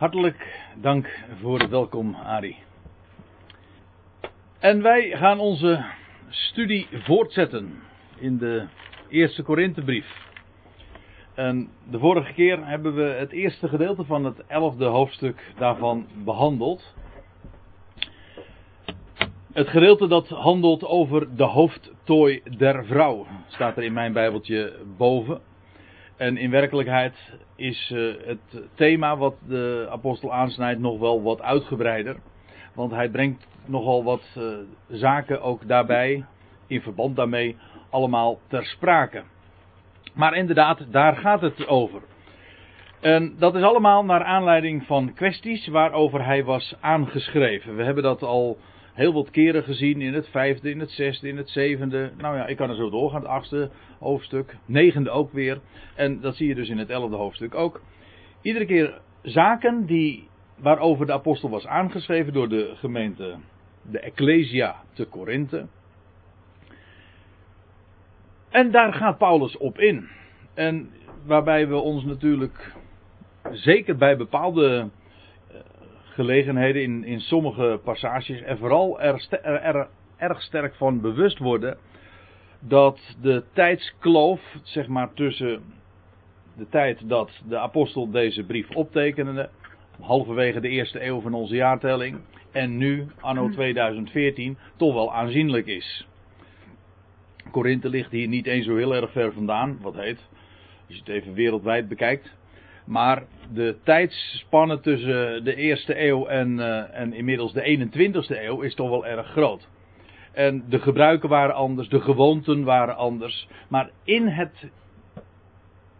Hartelijk dank voor het welkom, Ari. En wij gaan onze studie voortzetten in de eerste Korinthebrief. En de vorige keer hebben we het eerste gedeelte van het elfde hoofdstuk daarvan behandeld. Het gedeelte dat handelt over de hoofdtooi der vrouw, staat er in mijn Bijbeltje boven. En in werkelijkheid is uh, het thema wat de apostel aansnijdt nog wel wat uitgebreider. Want hij brengt nogal wat uh, zaken ook daarbij, in verband daarmee, allemaal ter sprake. Maar inderdaad, daar gaat het over. En dat is allemaal naar aanleiding van kwesties waarover hij was aangeschreven. We hebben dat al heel wat keren gezien in het vijfde, in het zesde, in het zevende. Nou ja, ik kan er zo doorgaan, het achtste hoofdstuk, negende ook weer. En dat zie je dus in het elfde hoofdstuk ook. Iedere keer zaken die, waarover de apostel was aangeschreven door de gemeente, de Ecclesia te Korinthe. En daar gaat Paulus op in. En waarbij we ons natuurlijk zeker bij bepaalde gelegenheden, in, in sommige passages, er vooral er, er, erg sterk van bewust worden dat de tijdskloof, zeg maar tussen de tijd dat de apostel deze brief optekende, halverwege de eerste eeuw van onze jaartelling, en nu, anno 2014, toch wel aanzienlijk is. Korinthe ligt hier niet eens zo heel erg ver vandaan, wat heet, als je het even wereldwijd bekijkt. Maar de tijdsspanne tussen de eerste eeuw en, uh, en inmiddels de 21ste eeuw is toch wel erg groot. En de gebruiken waren anders, de gewoonten waren anders. Maar in, het,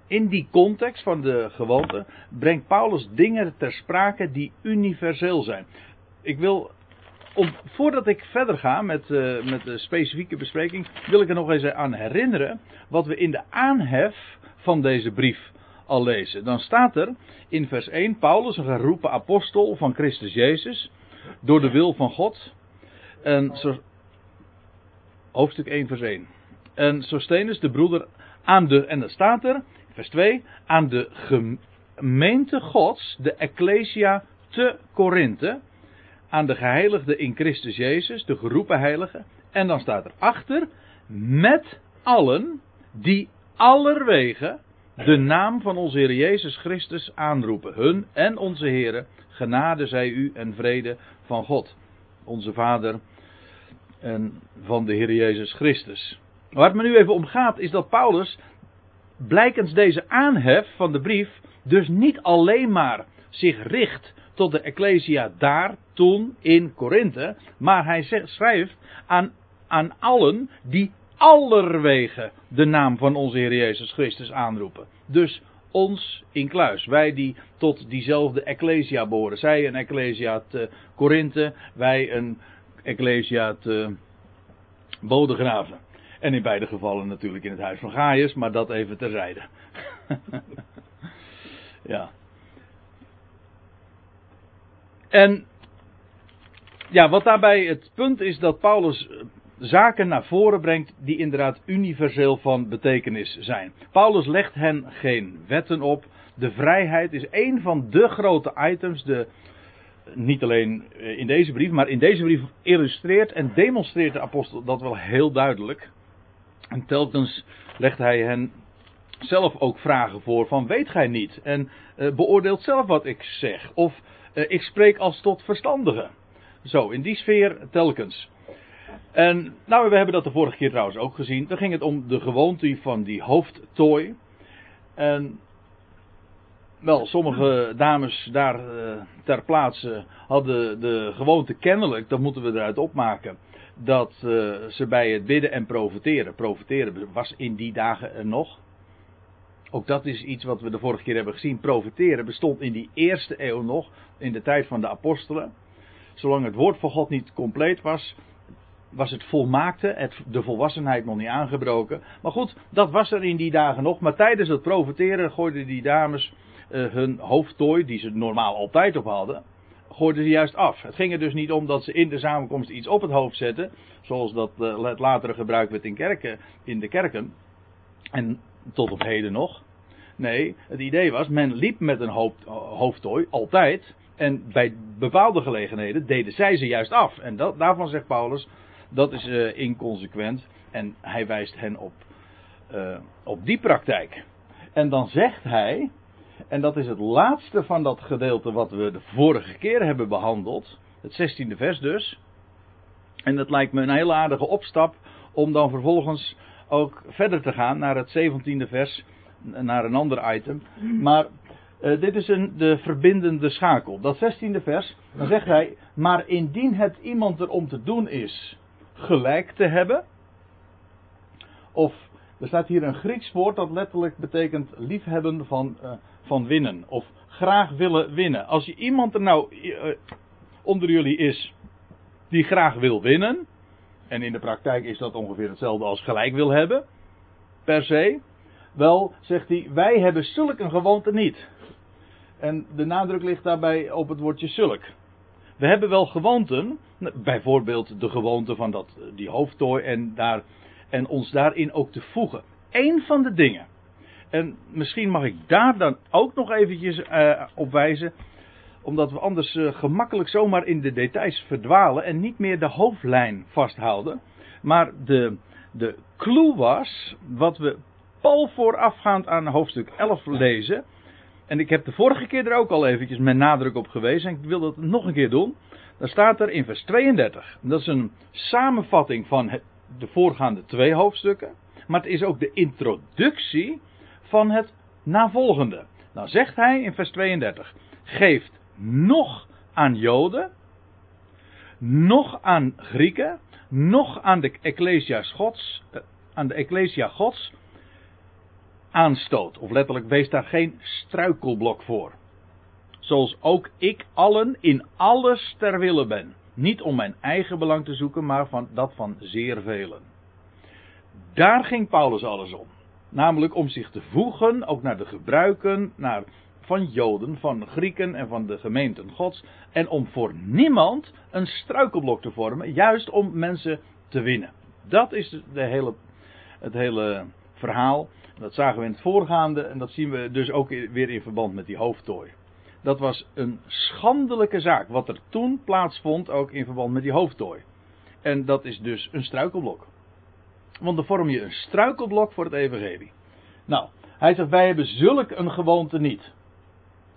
in die context van de gewoonte brengt Paulus dingen ter sprake die universeel zijn. Ik wil, om, voordat ik verder ga met, uh, met de specifieke bespreking, wil ik er nog eens aan herinneren wat we in de aanhef van deze brief lezen. Dan staat er in vers 1: Paulus, een geroepen apostel van Christus Jezus, door de wil van God. En zo, hoofdstuk 1, vers 1. En Sostenus, de broeder, aan de, en dan staat er, vers 2, aan de gemeente Gods, de Ecclesia te Korinthe, aan de geheiligden in Christus Jezus, de geroepen heiligen. En dan staat er achter, met allen die allerwege de naam van onze Heer Jezus Christus aanroepen. Hun en onze Heer, genade zij u en vrede van God, onze Vader en van de Heer Jezus Christus. Waar het me nu even om gaat is dat Paulus, blijkens deze aanhef van de brief, dus niet alleen maar zich richt tot de Ecclesia daar, toen, in Korinthe, maar hij schrijft aan, aan allen die allerwege de naam van onze Heer Jezus Christus aanroepen. Dus ons in kluis. Wij die tot diezelfde Ecclesia behoren. Zij een Ecclesia te Korinthe, wij een Ecclesia te Bodegraven. En in beide gevallen natuurlijk in het huis van Gaius, maar dat even terzijde. ja. En ja, wat daarbij het punt is dat Paulus zaken naar voren brengt die inderdaad universeel van betekenis zijn. Paulus legt hen geen wetten op. De vrijheid is een van de grote items, de, niet alleen eh, in deze brief, maar in deze brief illustreert en demonstreert de apostel dat wel heel duidelijk. En telkens legt hij hen zelf ook vragen voor van weet gij niet en uh, beoordeelt zelf wat ik zeg of uh, ik spreek als tot verstandigen. Zo, in die sfeer telkens. En nou, we hebben dat de vorige keer trouwens ook gezien. Dan ging het om de gewoonte van die hoofdtooi. En wel, sommige dames daar uh, ter plaatse hadden de gewoonte kennelijk, dat moeten we eruit opmaken, dat uh, ze bij het bidden en profiteren. Profiteren was in die dagen er nog. Ook dat is iets wat we de vorige keer hebben gezien. Profiteren bestond in die eerste eeuw nog, in de tijd van de apostelen. Zolang het woord van God niet compleet was, was het volmaakte, het, de volwassenheid nog niet aangebroken. Maar goed, dat was er in die dagen nog. Maar tijdens het profiteren gooiden die dames uh, hun hoofdtooi, die ze normaal altijd op hadden, gooiden ze juist af. Het ging er dus niet om dat ze in de samenkomst iets op het hoofd zetten, zoals dat uh, het latere gebruik werd in, kerken, in de kerken. En tot op heden nog. Nee, het idee was, men liep met een hoofd, hoofdtooi, altijd. En bij bepaalde gelegenheden deden zij ze juist af. En dat, daarvan zegt Paulus, dat is uh, inconsequent. En hij wijst hen op, uh, op die praktijk. En dan zegt hij, en dat is het laatste van dat gedeelte wat we de vorige keer hebben behandeld. Het 16e vers dus. En dat lijkt me een hele aardige opstap om dan vervolgens ook verder te gaan naar het 17e vers, naar een ander item. Maar uh, dit is een, de verbindende schakel. Dat 16e vers, dan zegt hij, maar indien het iemand er om te doen is gelijk te hebben, of er staat hier een Grieks woord dat letterlijk betekent liefhebben van, uh, van winnen, of graag willen winnen. Als je iemand er nou uh, onder jullie is die graag wil winnen, en in de praktijk is dat ongeveer hetzelfde als gelijk wil hebben, per se. Wel, zegt hij, wij hebben zulk een gewoonte niet. En de nadruk ligt daarbij op het woordje zulk. We hebben wel gewoonten, bijvoorbeeld de gewoonte van dat, die hoofdtooi en, daar, en ons daarin ook te voegen. Eén van de dingen, en misschien mag ik daar dan ook nog eventjes uh, op wijzen, omdat we anders uh, gemakkelijk zomaar in de details verdwalen en niet meer de hoofdlijn vasthouden. Maar de, de clue was, wat we pal voorafgaand aan hoofdstuk 11 lezen. En ik heb de vorige keer er ook al eventjes met nadruk op gewezen. En ik wil dat nog een keer doen. Dan staat er in vers 32. Dat is een samenvatting van de voorgaande twee hoofdstukken. Maar het is ook de introductie van het navolgende. Nou zegt hij in vers 32. Geeft nog aan Joden, nog aan Grieken, nog aan de Ecclesia Gods, eh, aan de Ecclesia Gods aanstoot. Of letterlijk, wees daar geen struikelblok voor. Zoals ook ik allen in alles ter wille ben. Niet om mijn eigen belang te zoeken, maar van dat van zeer velen. Daar ging Paulus alles om. Namelijk om zich te voegen, ook naar de gebruiken, naar van Joden, van Grieken en van de gemeenten Gods. En om voor niemand een struikelblok te vormen, juist om mensen te winnen. Dat is de hele, het hele verhaal. Dat zagen we in het voorgaande en dat zien we dus ook weer in verband met die hoofdtooi. Dat was een schandelijke zaak, wat er toen plaatsvond, ook in verband met die hoofdtooi. En dat is dus een struikelblok. Want dan vorm je een struikelblok voor het evangelie. Nou, hij zegt, wij hebben zulk een gewoonte niet.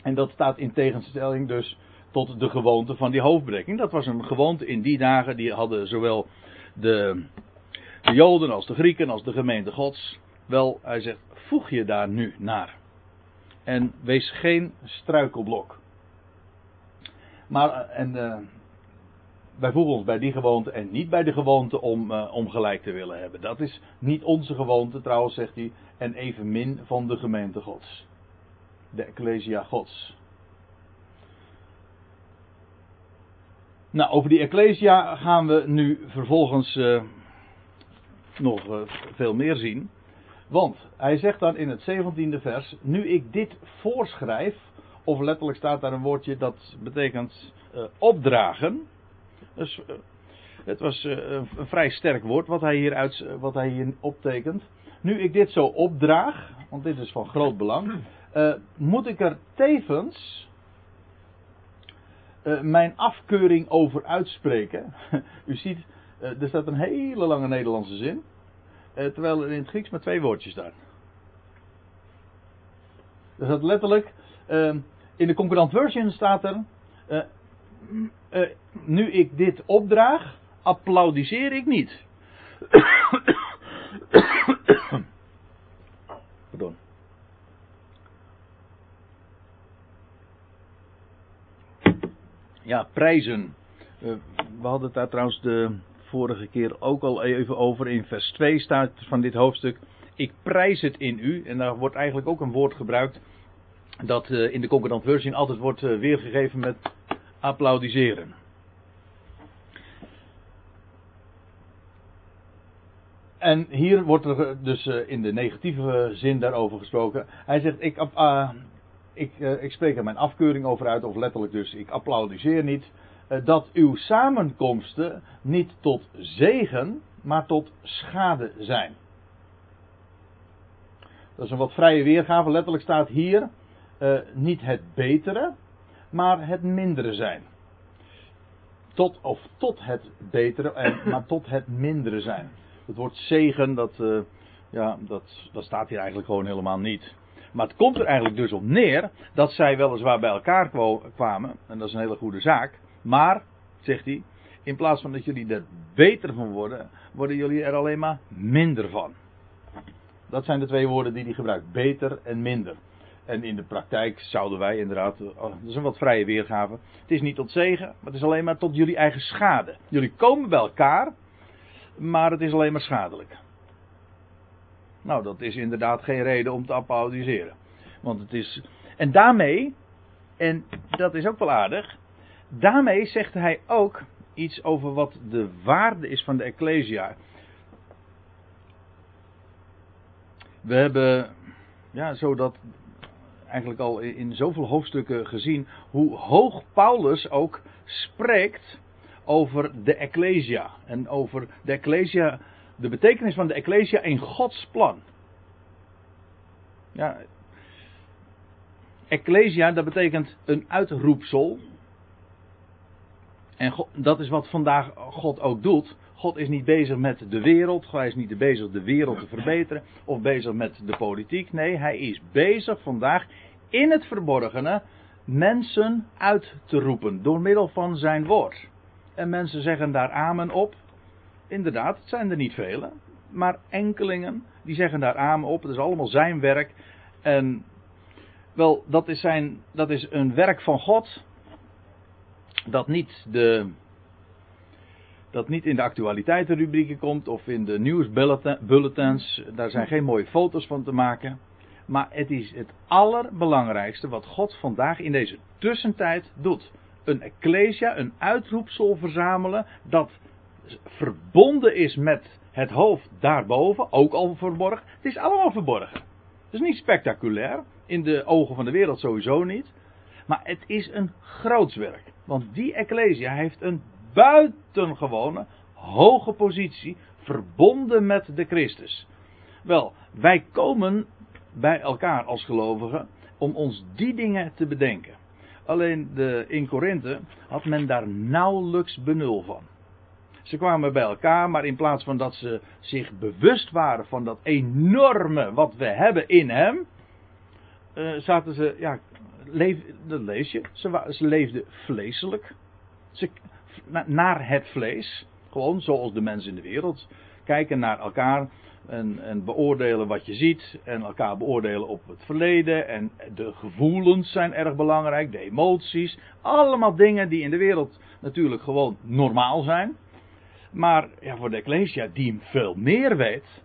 En dat staat in tegenstelling dus tot de gewoonte van die hoofdbrekking. Dat was een gewoonte in die dagen. Die hadden zowel de, de Joden als de Grieken als de gemeente Gods. Wel, hij zegt, voeg je daar nu naar. En wees geen struikelblok. Maar, eh, en uh, wij ons bij die gewoonte en niet bij de gewoonte om, uh, om gelijk te willen hebben. Dat is niet onze gewoonte trouwens, zegt hij. En evenmin van de gemeente Gods de Ecclesia Gods. Nou, over die Ecclesia gaan we nu vervolgens nog veel meer zien. Want hij zegt dan in het 17e vers: Nu ik dit voorschrijf, of letterlijk staat daar een woordje dat betekent uh, opdragen. Dus het was een vrij sterk woord wat hij, hier uit, wat hij hier optekent. Nu ik dit zo opdraag, want dit is van groot belang moet ik er tevens mijn afkeuring over uitspreken. U ziet, er staat een hele lange Nederlandse zin. Terwijl er in het Grieks maar twee woordjes staan. Er staat letterlijk, in de concurrent version staat er, nu ik dit opdraag, applaudisseer ik niet. Pardon. ja, prijzen. We hadden daar trouwens de vorige keer ook al even over. In vers 2 staat van dit hoofdstuk: Ik prijs het in u. En daar wordt eigenlijk ook een woord gebruikt. Dat uh, in de concordant version altijd wordt uh, weergegeven met applaudisseren. En hier wordt er dus in de negatieve zin daarover gesproken. Hij zegt: Ik, ik, uh, ik spreek er mijn afkeuring over uit, of letterlijk dus, ik applaudisseer niet, dat uw samenkomsten niet tot zegen, maar tot schade zijn. Dat is een wat vrije weergave. Letterlijk staat hier uh, niet het betere, maar het mindere zijn. Tot, of tot het betere, en, maar tot het mindere zijn. Het woord zegen, dat, uh, ja, dat, dat staat hier eigenlijk gewoon helemaal niet. Maar het komt er eigenlijk dus op neer dat zij weliswaar bij elkaar kwamen. En dat is een hele goede zaak. Maar, zegt hij, in plaats van dat jullie er beter van worden, worden jullie er alleen maar minder van. Dat zijn de twee woorden die hij gebruikt: beter en minder. En in de praktijk zouden wij inderdaad, oh, dat is een wat vrije weergave. Het is niet tot zegen, maar het is alleen maar tot jullie eigen schade. Jullie komen bij elkaar, maar het is alleen maar schadelijk. Nou, dat is inderdaad geen reden om te applaudisseren. Want het is. En daarmee, en dat is ook wel aardig, daarmee zegt hij ook iets over wat de waarde is van de Ecclesia. We hebben, ja, zo dat eigenlijk al in zoveel hoofdstukken gezien, hoe hoog Paulus ook spreekt over de Ecclesia. En over de Ecclesia, de betekenis van de Ecclesia in Gods plan. Ja, Ecclesia, dat betekent een uitroepsel. En dat is wat vandaag God ook doet. God is niet bezig met de wereld. Hij is niet bezig de wereld te verbeteren. Of bezig met de politiek. Nee, hij is bezig vandaag in het verborgene mensen uit te roepen. Door middel van zijn woord. En mensen zeggen daar amen op. Inderdaad, het zijn er niet velen. Maar enkelingen die zeggen daar amen op. Het is allemaal zijn werk. En wel, dat is, zijn, dat is een werk van God dat niet, de, dat niet in de actualiteitenrubrieken komt of in de nieuwsbulletins. Daar zijn geen mooie foto's van te maken. Maar het is het allerbelangrijkste wat God vandaag in deze tussentijd doet. Een ecclesia, een uitroepsel verzamelen dat verbonden is met het hoofd daarboven, ook al verborgen. Het is allemaal verborgen. Het is niet spectaculair, in de ogen van de wereld sowieso niet. Maar het is een groots werk. Want die Ecclesia heeft een buitengewone hoge positie verbonden met de Christus. Wel, wij komen bij elkaar als gelovigen om ons die dingen te bedenken. Alleen de, in Korinthe had men daar nauwelijks benul van. Ze kwamen bij elkaar, maar in plaats van dat ze zich bewust waren van dat enorme wat we hebben in hem, uh, zaten ze, ja, dat lees je. Ze, ze leefden vleeselijk. Ze, naar het vlees. Gewoon zoals de mensen in de wereld. Kijken naar elkaar en, en, beoordelen wat je ziet. En elkaar beoordelen op het verleden. En de gevoelens zijn erg belangrijk. De emoties. Allemaal dingen die in de wereld natuurlijk gewoon normaal zijn. Maar ja, voor de Ecclesia die veel meer weet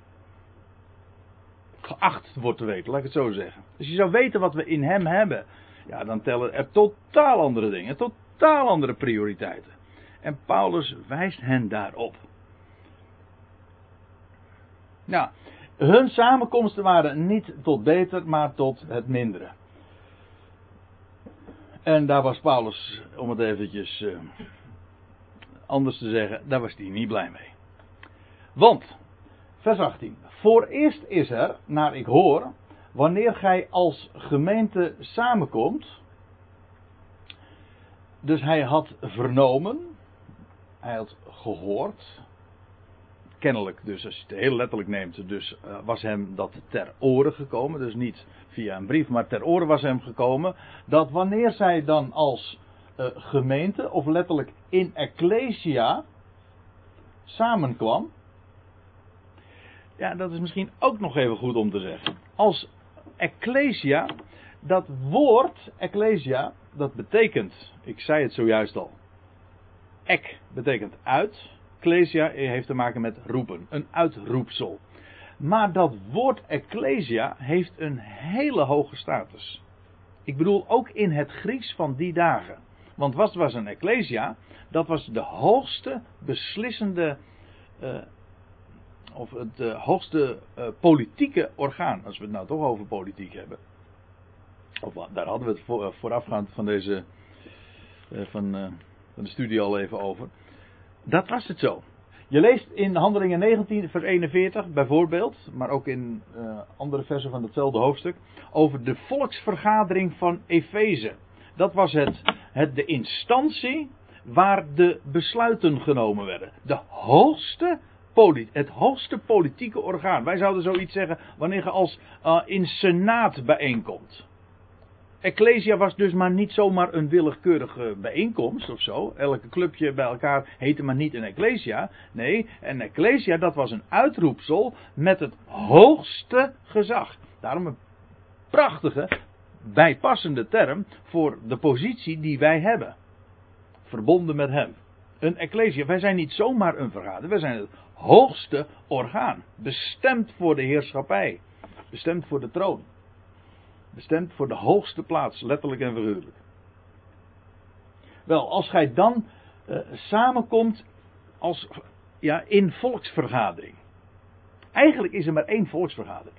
geacht wordt te weten, laat ik het zo zeggen. Dus je zou weten wat we in hem hebben. Ja, dan tellen er totaal andere dingen, totaal andere prioriteiten. En Paulus wijst hen daarop. Nou, hun samenkomsten waren niet tot beter, maar tot het mindere. En daar was Paulus, om het eventjes uh, anders te zeggen, daar was hij niet blij mee. Want, vers 18. Voor eerst is er, naar ik hoor, wanneer gij als gemeente samenkomt. Dus hij had vernomen, hij had gehoord. Kennelijk, dus als je het heel letterlijk neemt, dus uh, was hem dat ter oren gekomen. Dus niet via een brief, maar ter oren was hem gekomen. Dat wanneer zij dan als uh, gemeente, of letterlijk in ecclesia, samenkwam ja, dat is misschien ook nog even goed om te zeggen. Als ecclesia, dat woord ecclesia, dat betekent, ik zei het zojuist al. Ek betekent uit. Ecclesia heeft te maken met roepen, een uitroepsel. Maar dat woord ecclesia heeft een hele hoge status. Ik bedoel ook in het Grieks van die dagen. Want wat was een ecclesia? Dat was de hoogste beslissende uh, of het uh, hoogste uh, politieke orgaan, als we het nou toch over politiek hebben. Of daar hadden we het voor, voorafgaand van deze van, van de studie al even over. Dat was het zo. Je leest in Handelingen 19, vers 41 bijvoorbeeld, maar ook in andere versen van hetzelfde hoofdstuk, over de volksvergadering van Efeze. Dat was het, het, de instantie waar de besluiten genomen werden. De hoogste het hoogste politieke orgaan. Wij zouden zoiets zeggen wanneer je als uh, in senaat bijeenkomt. Ecclesia was dus maar niet zomaar een willekeurige bijeenkomst of zo. Elke clubje bij elkaar heette maar niet een Ecclesia. Nee, een Ecclesia dat was een uitroepsel met het hoogste gezag. Daarom een prachtige, bijpassende term voor de positie die wij hebben. Verbonden met hem. Een Ecclesia, wij zijn niet zomaar een vergadering, wij zijn het hoogste orgaan. Bestemd voor de heerschappij. Bestemd voor de troon. Bestemd voor de hoogste plaats, letterlijk en figuurlijk. Wel, als gij dan uh, samenkomt als, ja, in volksvergadering. Eigenlijk is er maar één volksvergadering.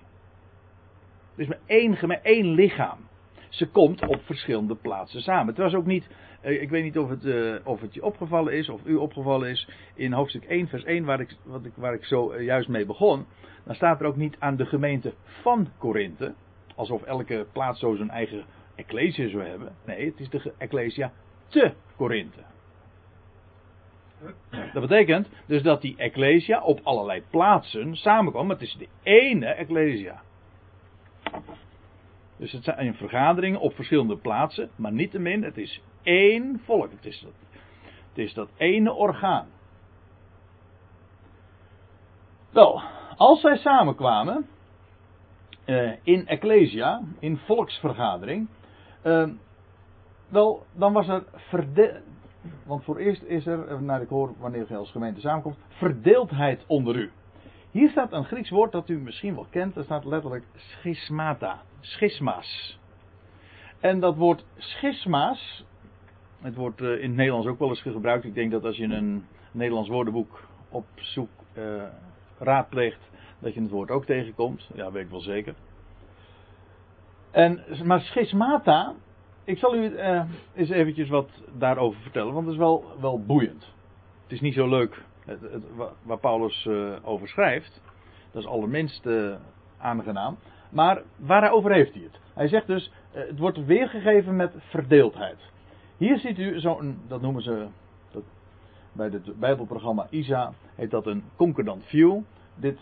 Er is maar één, één lichaam. Ze komt op verschillende plaatsen samen. Het was ook niet eh, ik weet niet of het, uh, of het je opgevallen is, of u opgevallen is, in hoofdstuk 1, vers 1, waar ik, wat ik, waar ik zo uh, juist mee begon. Dan staat er ook niet aan de gemeente van Korinthe, alsof elke plaats zo zijn eigen ecclesia zou hebben. Nee, het is de ecclesia te Korinthe. Dat betekent dus dat die ecclesia op allerlei plaatsen samenkwam, maar het is de ene ecclesia. Dus het zijn vergaderingen op verschillende plaatsen, maar niettemin, het is één volk. Het is dat, het is dat ene orgaan. Wel, als zij samenkwamen uh, in Ecclesia, in volksvergadering, uh, wel, dan was er verde want voor eerst is er, eh, naar ik hoor wanneer je als gemeente samenkomt, verdeeldheid onder u. Hier staat een Grieks woord dat u misschien wel kent. Er staat letterlijk schismata. Schisma's. En dat woord schisma's. Het wordt eh, in het Nederlands ook wel eens gebruikt. Ik denk dat als je een Nederlands woordenboek op zoek uh, raadpleegt. dat je het woord ook tegenkomt. Ja, weet ik wel zeker. En, maar schismata. Ik zal u uh, eens eventjes wat daarover vertellen. Want het is wel, wel boeiend. Het is niet zo leuk het, waar Paulus uh, over schrijft. Dat is allerminst uh, aangenaam. Maar waarover heeft hij het? Hij zegt dus, uh, het wordt weergegeven met verdeeldheid. Hier ziet u zo'n, dat noemen ze dat, bij het Bijbelprogramma ISA, heet dat een concordant view. Dit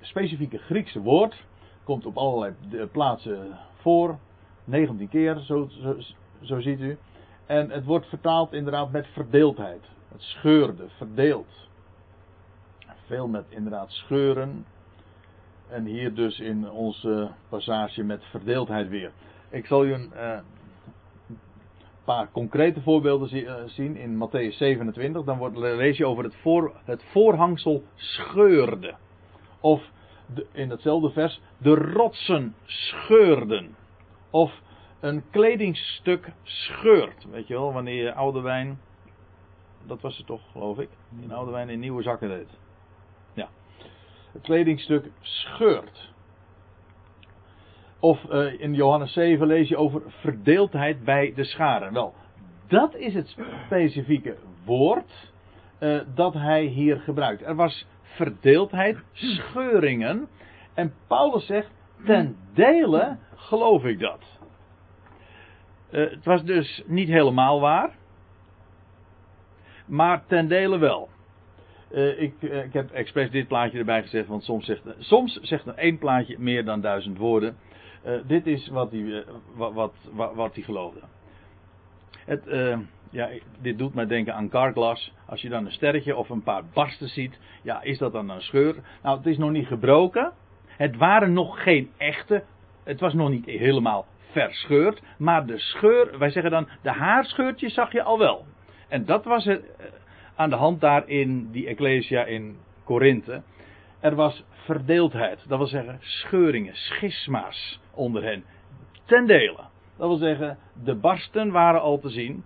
specifieke Griekse woord komt op allerlei plaatsen voor, 19 keer, zo, zo, zo ziet u. En het wordt vertaald inderdaad met verdeeldheid. Het scheurde, verdeeld. Veel met inderdaad scheuren. En hier dus in onze passage met verdeeldheid weer. Ik zal u een uh, paar concrete voorbeelden uh, zien in Matthäus 27. Dan wordt, lees je over het, voor, het voorhangsel scheurde. Of in hetzelfde vers, de rotsen scheurden. Of een kledingstuk scheurt. Weet je wel, wanneer je oude wijn dat was het toch, geloof ik. In oude wijn in nieuwe zakken deed. Het kledingstuk scheurt. Of uh, in Johannes 7 lees je over verdeeldheid bij de scharen. Wel, dat is het specifieke woord uh, dat hij hier gebruikt. Er was verdeeldheid, scheuringen. En Paulus zegt, ten dele geloof ik dat. Uh, het was dus niet helemaal waar maar ten dele wel. Uh, ik, uh, ik, heb expres dit plaatje erbij gezet, want soms zegt, soms zegt er één plaatje meer dan duizend woorden. Uh, dit is wat hij, wat, wat, wat, geloofde. Het, ja, dit doet mij denken aan carglass. Als je dan een sterretje of een paar barsten ziet, ja, is dat dan een scheur? Nou, het is nog niet gebroken. Het waren nog geen echte. Het was nog niet helemaal verscheurd. Maar de scheur, wij zeggen dan, de haarscheurtjes zag je al wel. En dat was het eh, aan de hand daar in die Ecclesia in Korinthe. Er was verdeeldheid, dat wil zeggen scheuringen, schisma's onder hen. Ten dele. Dat wil zeggen, de barsten waren al te zien.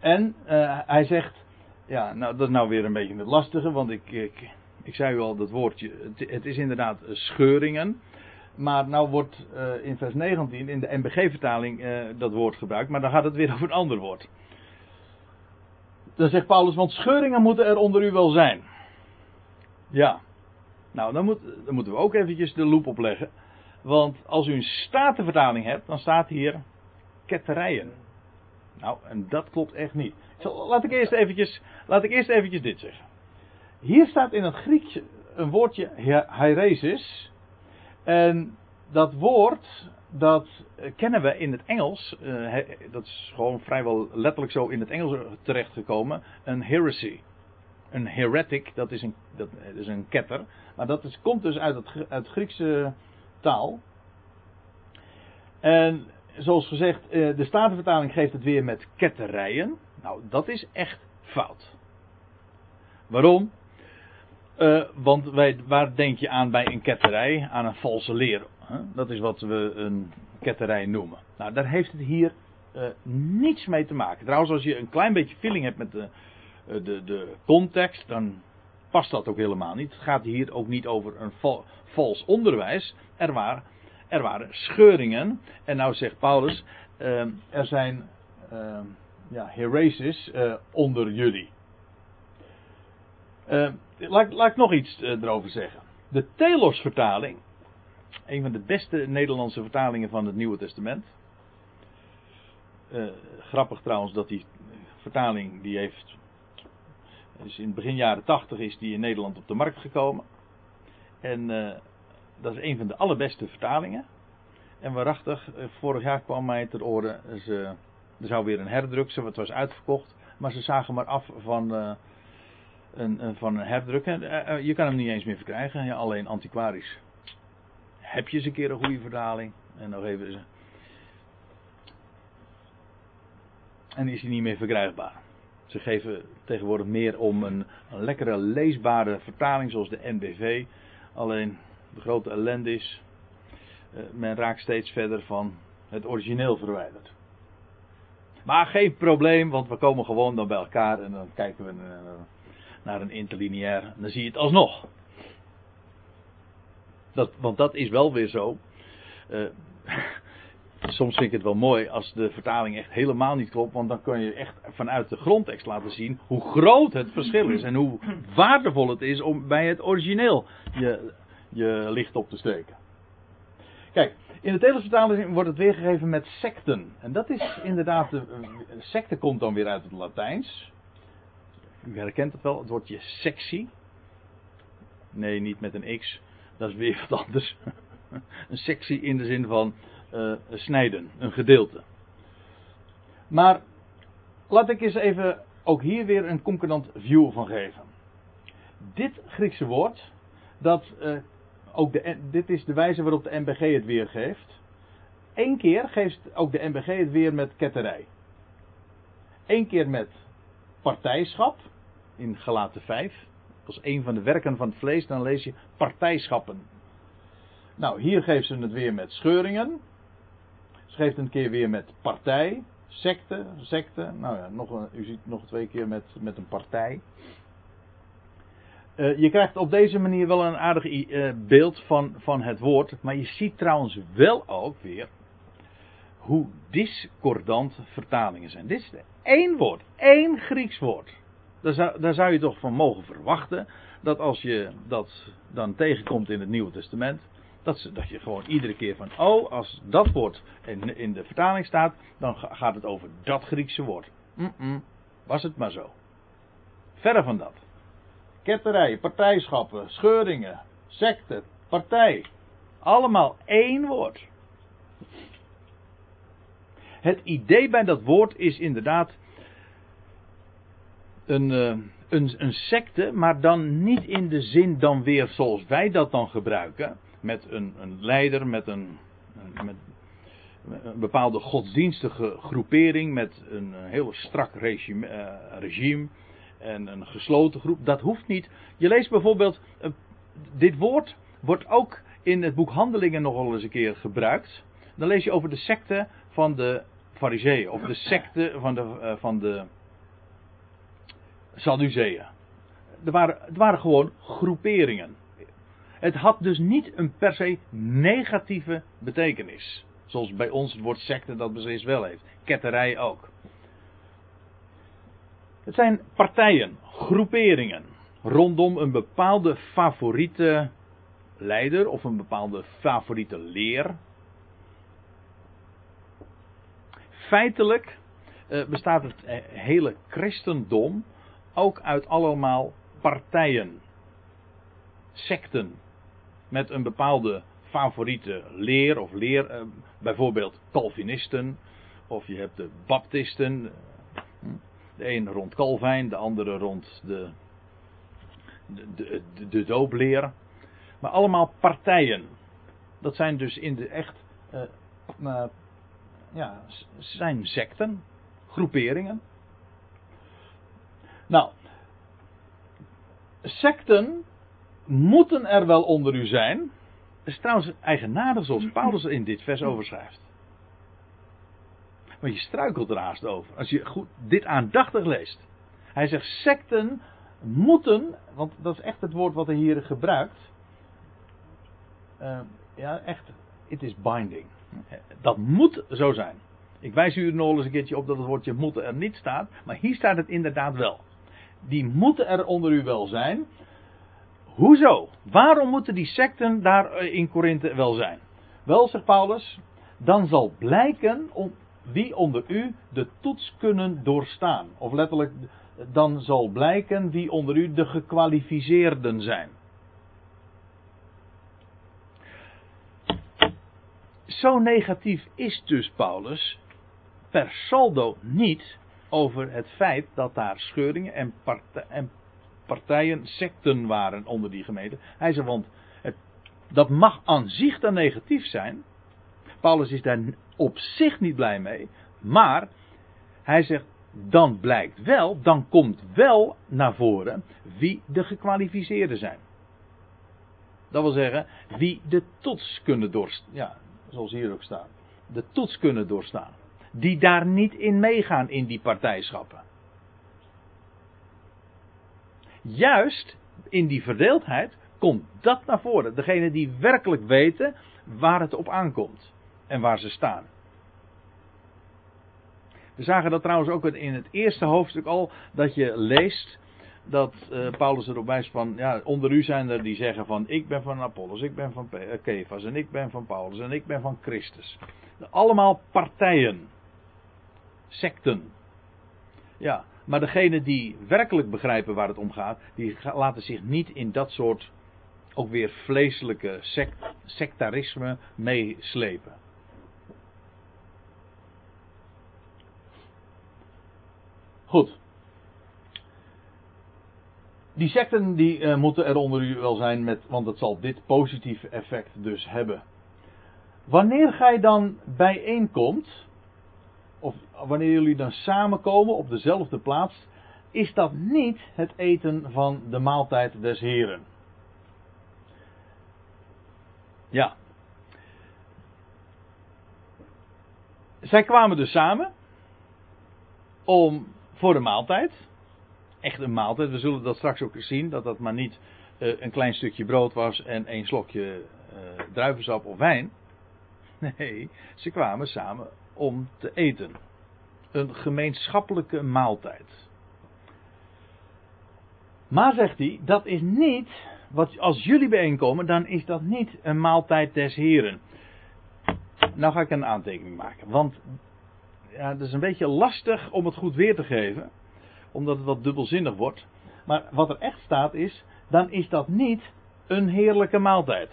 En uh, hij zegt, ja, nou dat is nou weer een beetje het lastige, want ik, ik, ik zei u al dat woordje, het, het is inderdaad scheuringen. Maar nou wordt uh, in vers 19 in de NBG-vertaling uh, dat woord gebruikt, maar dan gaat het weer over een ander woord. Dan zegt Paulus, want scheuringen moeten er onder u wel zijn. Ja. Nou, dan, moet, dan moeten we ook eventjes de loep opleggen. Want als u een statenvertaling hebt, dan staat hier ketterijen. Nou, en dat klopt echt niet. laat, ik eerst eventjes, laat ik eerst eventjes dit zeggen. Hier staat in het Grieks een woordje hairesis. En dat woord, dat kennen we in het Engels. Uh, dat is gewoon vrijwel letterlijk zo in het Engels terechtgekomen. Een heresy. Een heretic, dat is een, dat is een ketter. Maar dat is, komt dus uit het, uit het Griekse taal. En zoals gezegd, eh, de Statenvertaling geeft het weer met ketterijen. Nou, dat is echt fout. Waarom? Uh, want wij, waar denk je aan bij een ketterij? Aan een valse leer. Dat is wat we een ketterij noemen. Nou, daar heeft het hier uh, niets mee te maken. Trouwens, als je een klein beetje feeling hebt met de, de, de context, dan past dat ook helemaal niet. Het gaat hier ook niet over een val, vals onderwijs. Er waren er waren scheuringen. En nou zegt Paulus, er zijn ja, onder jullie. Laat, laat, ik nog iets eh, erover zeggen. De Telos-vertaling, een van de beste Nederlandse vertalingen van het Nieuwe Testament. Eh, grappig trouwens dat die vertaling, die heeft, dus in begin jaren 80 is die in Nederland op de markt gekomen. En uh, dat is een van de allerbeste vertalingen. En waarachtig, eh, vorig jaar kwam mij ter oren, ze, er zou weer een herdruk, het was uitverkocht, maar ze zagen maar af van, van een herdruk. Uh, je kan hem niet eens meer verkrijgen, alleen antiquarisch. Heb je eens een keer een goede vertaling? En nog even. En is hij niet meer verkrijgbaar. Ze geven tegenwoordig meer om een, een lekkere leesbare vertaling zoals de NBV. Alleen de grote ellende is, uh, men raakt steeds verder van het origineel verwijderd. Maar geen probleem, want we komen gewoon dan bij elkaar en dan kijken we naar een interlineair dan zie je het alsnog. Dat, want dat is wel weer zo. Uh, soms vind ik het wel mooi als de vertaling echt helemaal niet klopt, want dan kun je echt vanuit de grondtekst laten zien hoe groot het verschil is en hoe waardevol het is om bij het origineel je je licht op te steken. Kijk, in de telesvertaling wordt het weergegeven met secten. En dat is inderdaad, de, secte komt dan weer uit het Latijns. U herkent het wel, het woordje sectie. Nee, niet met een x, dat is weer wat anders. een sectie in de zin van uh, snijden, een gedeelte. Maar laat ik eens even ook hier weer een concordant view van geven. Dit Griekse woord, dat uh, ook de, dit is de wijze waarop de MBG het weergeeft. Eén keer geeft ook de MBG het weer met ketterij. Eén keer met partijschap, in Galaten 5. Dat is een van de werken van het vlees, dan lees je partijschappen. Nou, hier geeft ze het weer met scheuringen. Ze geeft een keer weer met partij, secte, secte. Nou ja, nog een, u ziet nog twee keer met, met een partij. Uh, je krijgt op deze manier wel een aardig uh, beeld van, van het woord. Maar je ziet trouwens wel ook weer hoe discordant vertalingen zijn. Dit is één woord, één Grieks woord. Daar zou, zou je toch van mogen verwachten dat als je dat dan tegenkomt in het Nieuwe Testament, dat, dat je gewoon iedere keer van, oh, als dat woord in, in de vertaling staat, dan gaat het over dat Griekse woord. Was het maar zo. Verre van dat ketterij, partijschappen, scheuringen, secte, partij. Allemaal één woord. Het idee bij dat woord is inderdaad een, uh, een, een secte, maar dan niet in de zin dan weer zoals wij dat dan gebruiken. Met een, een leider, met een, met een bepaalde godsdienstige groepering, met een heel strak regime, uh, regime en een gesloten groep. Dat hoeft niet. Je leest bijvoorbeeld, uh, dit woord wordt ook in het boek Handelingen nogal eens een keer gebruikt. Dan lees je over de secte van de Fariseeën of de secte van de, van de Sadduceeën. Er waren, het waren gewoon groeperingen. Het had dus niet een per se negatieve betekenis. Zoals bij ons het woord secte dat beslist wel heeft. Ketterij ook. Het zijn partijen, groeperingen, rondom een bepaalde favoriete leider of een bepaalde favoriete leer. Feitelijk uh, bestaat het eh, hele christendom ook uit allemaal partijen, secten, met een bepaalde favoriete leer of leer, uh, bijvoorbeeld Calvinisten, of je hebt de Baptisten, de een rond Calvijn, de andere rond de, de, de, de, doopleer. Maar allemaal partijen. Dat zijn dus in de echt. Uh, ja, zijn secten, groeperingen. Nou, secten moeten er wel onder u zijn. Dat is trouwens eigenaardig zoals Paulus in dit vers overschrijft. Want je struikelt er haast over. Als je goed dit aandachtig leest. Hij zegt secten moeten, want dat is echt het woord wat hij hier gebruikt. Uh, ja, echt, it is binding. Dat moet zo zijn. Ik wijs u er nog eens een keertje op dat het woordje moeten er niet staat, maar hier staat het inderdaad wel. Die moeten er onder u wel zijn. Hoezo? Waarom moeten die secten daar eh, in Korinthe wel zijn? Wel, zegt Paulus, dan zal blijken wie onder u de toets kunnen doorstaan. Of letterlijk, dan zal blijken wie onder u de gekwalificeerden zijn. Zo negatief is dus Paulus per saldo niet over het feit dat daar scheuringen en, en partijen, secten waren onder die gemeente. Hij zegt, want het, dat mag aan zich dan negatief zijn. Paulus is daar op zich niet blij mee. Maar hij zegt, dan blijkt wel, dan komt wel naar voren wie de gekwalificeerden zijn. Dat wil zeggen, wie de toets kunnen doorstaan. Ja, zoals hier ook staat. De toets kunnen doorstaan. Die daar niet in meegaan in die partijschappen. Juist in die verdeeldheid komt dat naar voren. Degene die werkelijk weten waar het op aankomt en waar ze staan. We zagen dat trouwens ook in het eerste hoofdstuk al, dat je leest dat uh, Paulus erop wijst van, ja, onder u zijn er die zeggen van, ik ben van Apollos, ik ben van eh, Kefas en ik ben van Paulus en ik ben van Christus. Allemaal partijen, secten. Ja, maar degenen die werkelijk begrijpen waar het om gaat, die laten zich niet in dat soort, ook weer vleeselijke sect, sectarisme meeslepen. Goed. Die secten die uh, moeten er onder u wel zijn, met, want het zal dit positieve effect dus hebben. Wanneer gij dan bijeenkomt, of wanneer jullie dan samenkomen op dezelfde plaats, is dat niet het eten van de maaltijd des Heren. Ja. Zij kwamen dus samen om voor de maaltijd. Echt een maaltijd. We zullen dat straks ook zien. Dat dat maar niet uh, een klein stukje brood was en één slokje uh, druivensap of wijn. Nee, ze kwamen samen om te eten. Een gemeenschappelijke maaltijd. Maar zegt hij, dat is niet, wat, als jullie bijeenkomen, dan is dat niet een maaltijd des heren. Nou ga ik een aantekening maken, want ja, het is een beetje lastig om het goed weer te geven, omdat het wat dubbelzinnig wordt. Maar wat er echt staat is, dan is dat niet een heerlijke maaltijd.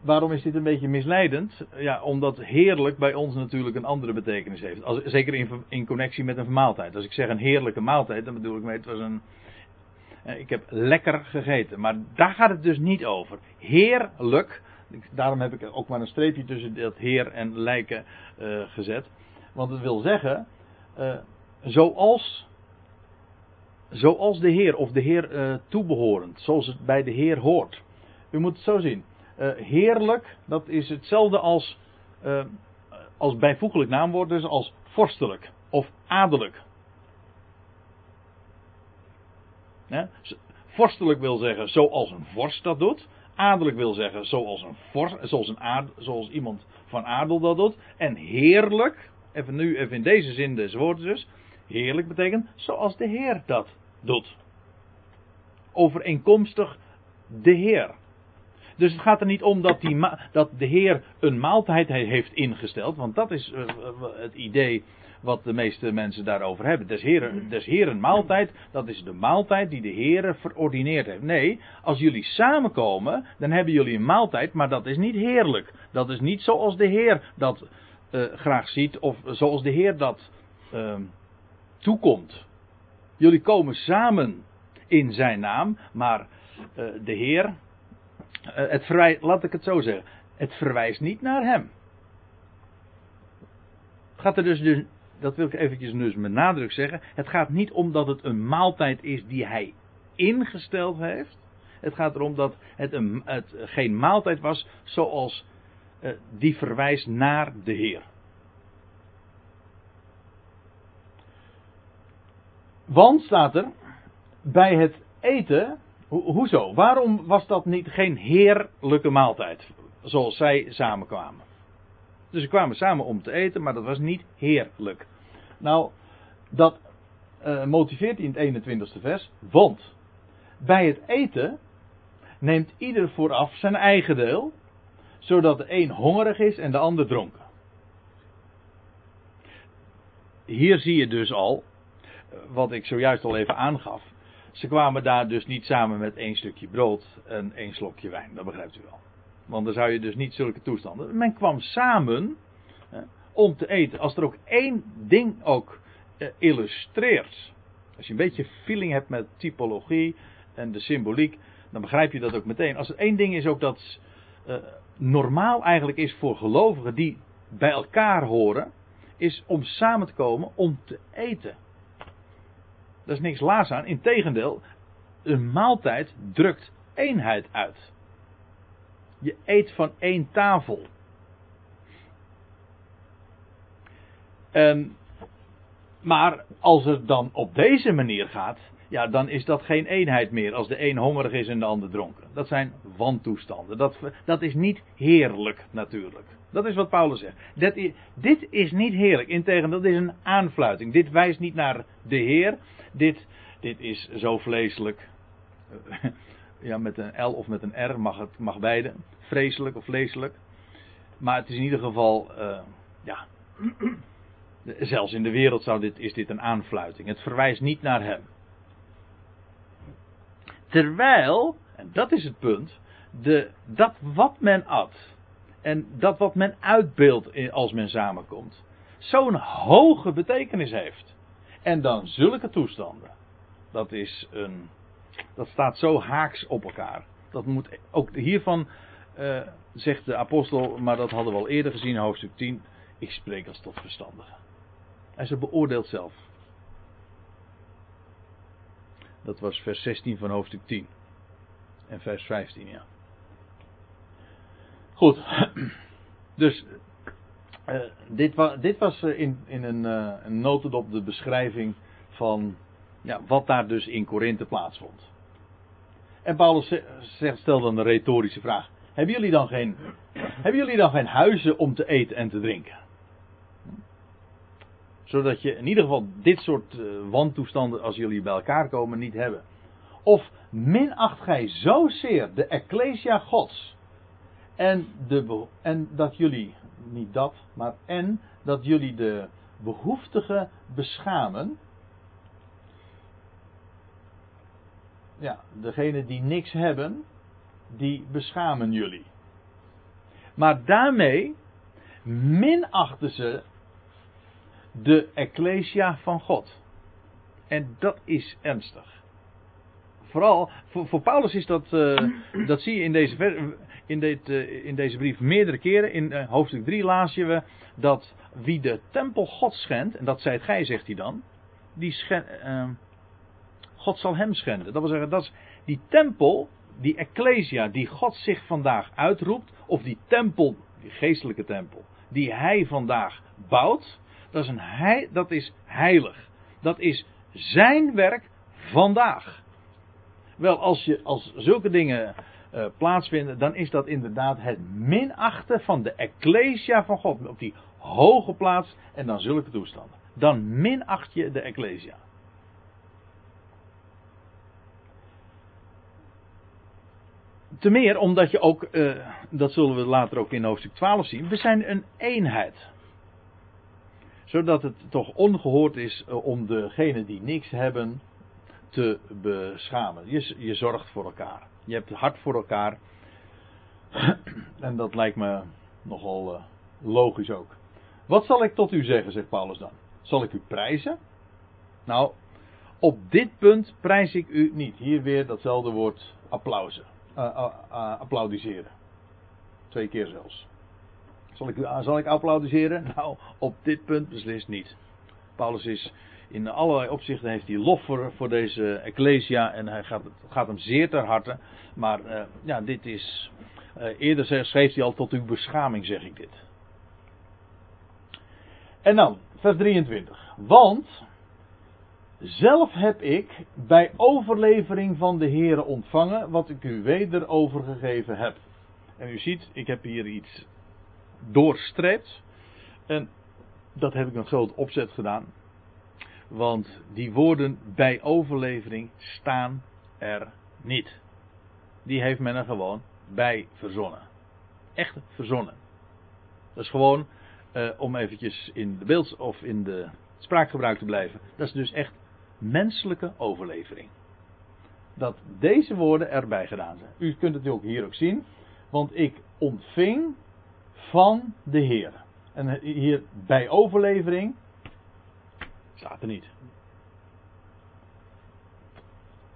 Waarom is dit een beetje misleidend? Ja, omdat heerlijk bij ons natuurlijk een andere betekenis heeft. Als, zeker in, in connectie met een maaltijd. Als ik zeg een heerlijke maaltijd, dan bedoel ik mee, het was een. Eh, ik heb lekker gegeten. Maar daar gaat het dus niet over. Heerlijk Daarom heb ik ook maar een streepje tussen dat heer en lijken uh, gezet. Want het wil zeggen, uh, zoals, zoals de heer of de heer toebehorend, zoals het bij de heer hoort. U moet het zo zien. Heerlijk, dat is hetzelfde als, als bijvoeglijk naamwoord, dus als vorstelijk of adellijk. Ja? Vorstelijk wil zeggen zoals een vorst dat doet. Adellijk wil zeggen zoals, een vorst, zoals, een zoals iemand van adel dat doet. En heerlijk, Even nu, even in deze zin des woorden dus. Heerlijk betekent zoals de Heer dat doet. Overeenkomstig de Heer. Dus het gaat er niet om dat, die dat de Heer een maaltijd heeft ingesteld. Want dat is uh, het idee wat de meeste mensen daarover hebben. Des Heren, des maaltijd, dat is de maaltijd die de Heer verordineerd heeft. Nee, als jullie samenkomen, dan hebben jullie een maaltijd, maar dat is niet heerlijk. Dat is niet zoals de Heer dat graag ziet, of zoals de Heer dat uh, toekomt. Jullie komen samen in zijn naam, maar de Heer, het verwijt, laat ik het zo zeggen, het verwijst niet naar hem. Het gaat er dus, dus dat wil ik eventjes dus met nadruk zeggen. Het gaat niet om dat het een maaltijd is die hij ingesteld heeft. Het gaat erom dat het, een, het geen maaltijd was zoals uh, die verwijst naar de Heer. Want staat er, bij het eten, ho hoezo? Waarom was dat niet geen heerlijke maaltijd? Zoals zij samenkwamen. Dus ze kwamen samen om te eten, maar dat was niet heerlijk. Nou, dat uh, motiveert in het 21ste vers. Want bij het eten neemt ieder vooraf zijn eigen deel, zodat de een hongerig is en de ander dronken. Hier zie je dus al, eh, wat ik zojuist al even aangaf. Ze kwamen daar dus niet samen met één stukje brood en één slokje wijn, dat begrijpt u wel. Want dan zou je dus niet zulke toestanden. Men kwam samen om te eten. Als er ook één ding ook uh, illustreert. Als je een beetje feeling hebt met typologie en de symboliek. Dan begrijp je dat ook meteen. Als er één ding is ook dat uh, normaal eigenlijk is voor gelovigen die bij elkaar horen. Is om samen te komen om te eten. Daar is niks laas aan. Integendeel, een maaltijd drukt eenheid uit. Je eet van één tafel. Um, maar als het dan op deze manier gaat, ja, dan is dat geen eenheid meer als de een hongerig is en de ander dronken. Dat zijn wantoestanden. Dat, dat is niet heerlijk natuurlijk. Dat is wat Paulus zegt. Dit is niet heerlijk. Integendeel, dit is een aanfluiting. Dit wijst niet naar de Heer. Dit, dit is zo vleeselijk. Ja, met een L of met een R mag het mag beide. Vreselijk of vleeselijk. Maar het is in ieder geval, uh, ja, Zelfs in de wereld zou dit, is dit een aanfluiting. Het verwijst niet naar hem. Terwijl, en dat is het punt, de, dat wat men at en dat wat men uitbeeldt als men samenkomt, zo'n hoge betekenis heeft. En dan zulke toestanden. Dat is een. Dat staat zo haaks op elkaar. Dat moet ook hiervan, uh, zegt de apostel, maar dat hadden we al eerder gezien, hoofdstuk 10. Ik spreek als tot verstandige. En ze beoordeelt zelf. Dat was vers 16 van hoofdstuk 10. En vers 15, ja. Goed. Dus uh, dit, dit, was eh, in, in een, uh, een notendop de beschrijving van ja, wat daar dus in Korinthe plaatsvond. En Paulus zegt, stelt dan een retorische vraag. Hebben jullie, dan geen, hebben jullie dan geen huizen om te eten en te drinken? Zodat je in ieder geval dit soort uh, wantoestanden als jullie bij elkaar komen niet hebben. Of minacht gij zozeer de Ecclesia Gods. En, en dat jullie, niet dat, maar en dat jullie de behoeftigen beschamen. Ja, degene die niks hebben, die beschamen jullie. Maar daarmee minachten ze de Ecclesia van God. En dat is ernstig. Vooral, voor, Paulus is dat, uh, dat zie je in deze, in, dit, uh, in deze brief meerdere keren. In uh, hoofdstuk 3 laas je we dat wie de tempel God schendt, en dat zijt gij, zegt hij dan, die schend, God zal hem schenden. Dat wil zeggen, dat is die tempel, die Ecclesia, die God zich vandaag uitroept, of die tempel, die geestelijke tempel, die hij vandaag bouwt, dat is, een hei, dat is heilig. Dat is zijn werk vandaag. Wel, als, je, als zulke dingen uh, plaatsvinden, dan is dat inderdaad het minachten van de Ecclesia van God. Op die hoge plaats en dan zulke toestanden. Dan minacht je de Ecclesia. Te meer omdat je ook, uh, dat zullen we later ook in hoofdstuk 12 zien, we zijn een eenheid. Zodat het toch ongehoord is uh, om degenen die niks hebben te beschamen. Je, je zorgt voor elkaar. Je hebt hart voor elkaar. en dat lijkt me nogal uh, logisch ook. Wat zal ik tot u zeggen, zegt Paulus dan? Zal ik u prijzen? Nou, op dit punt prijs ik u niet. Hier weer datzelfde woord applausen. Uh, applaudisseren. Twee keer zelfs. Zal ik, zal ik applaudisseren? Nou, op dit punt beslist niet. Paulus is in allerlei opzichten heeft hij lof voor, deze Ecclesia en hij gaat, gaat hem zeer ter harte. Maar uh, ja, dit is. Uh, eerder schreef hij al tot uw beschaming, zeg ik dit. En dan, vers 23. Want zelf heb ik bij overlevering van de Here ontvangen wat ik u weder overgegeven heb. En u ziet, ik heb hier iets doorstreept. En dat heb ik met groot opzet gedaan. Want die woorden bij overlevering staan er niet. Die heeft men er gewoon bij verzonnen. Echt verzonnen. Dat is gewoon, uh, om eventjes in de beeld of in de spraakgebruik te blijven. Dat is dus echt menselijke overlevering. Dat deze woorden erbij gedaan zijn. U kunt het ook hier ook zien. Want ik ontving van de Heer. En hier bij overlevering Staat er niet.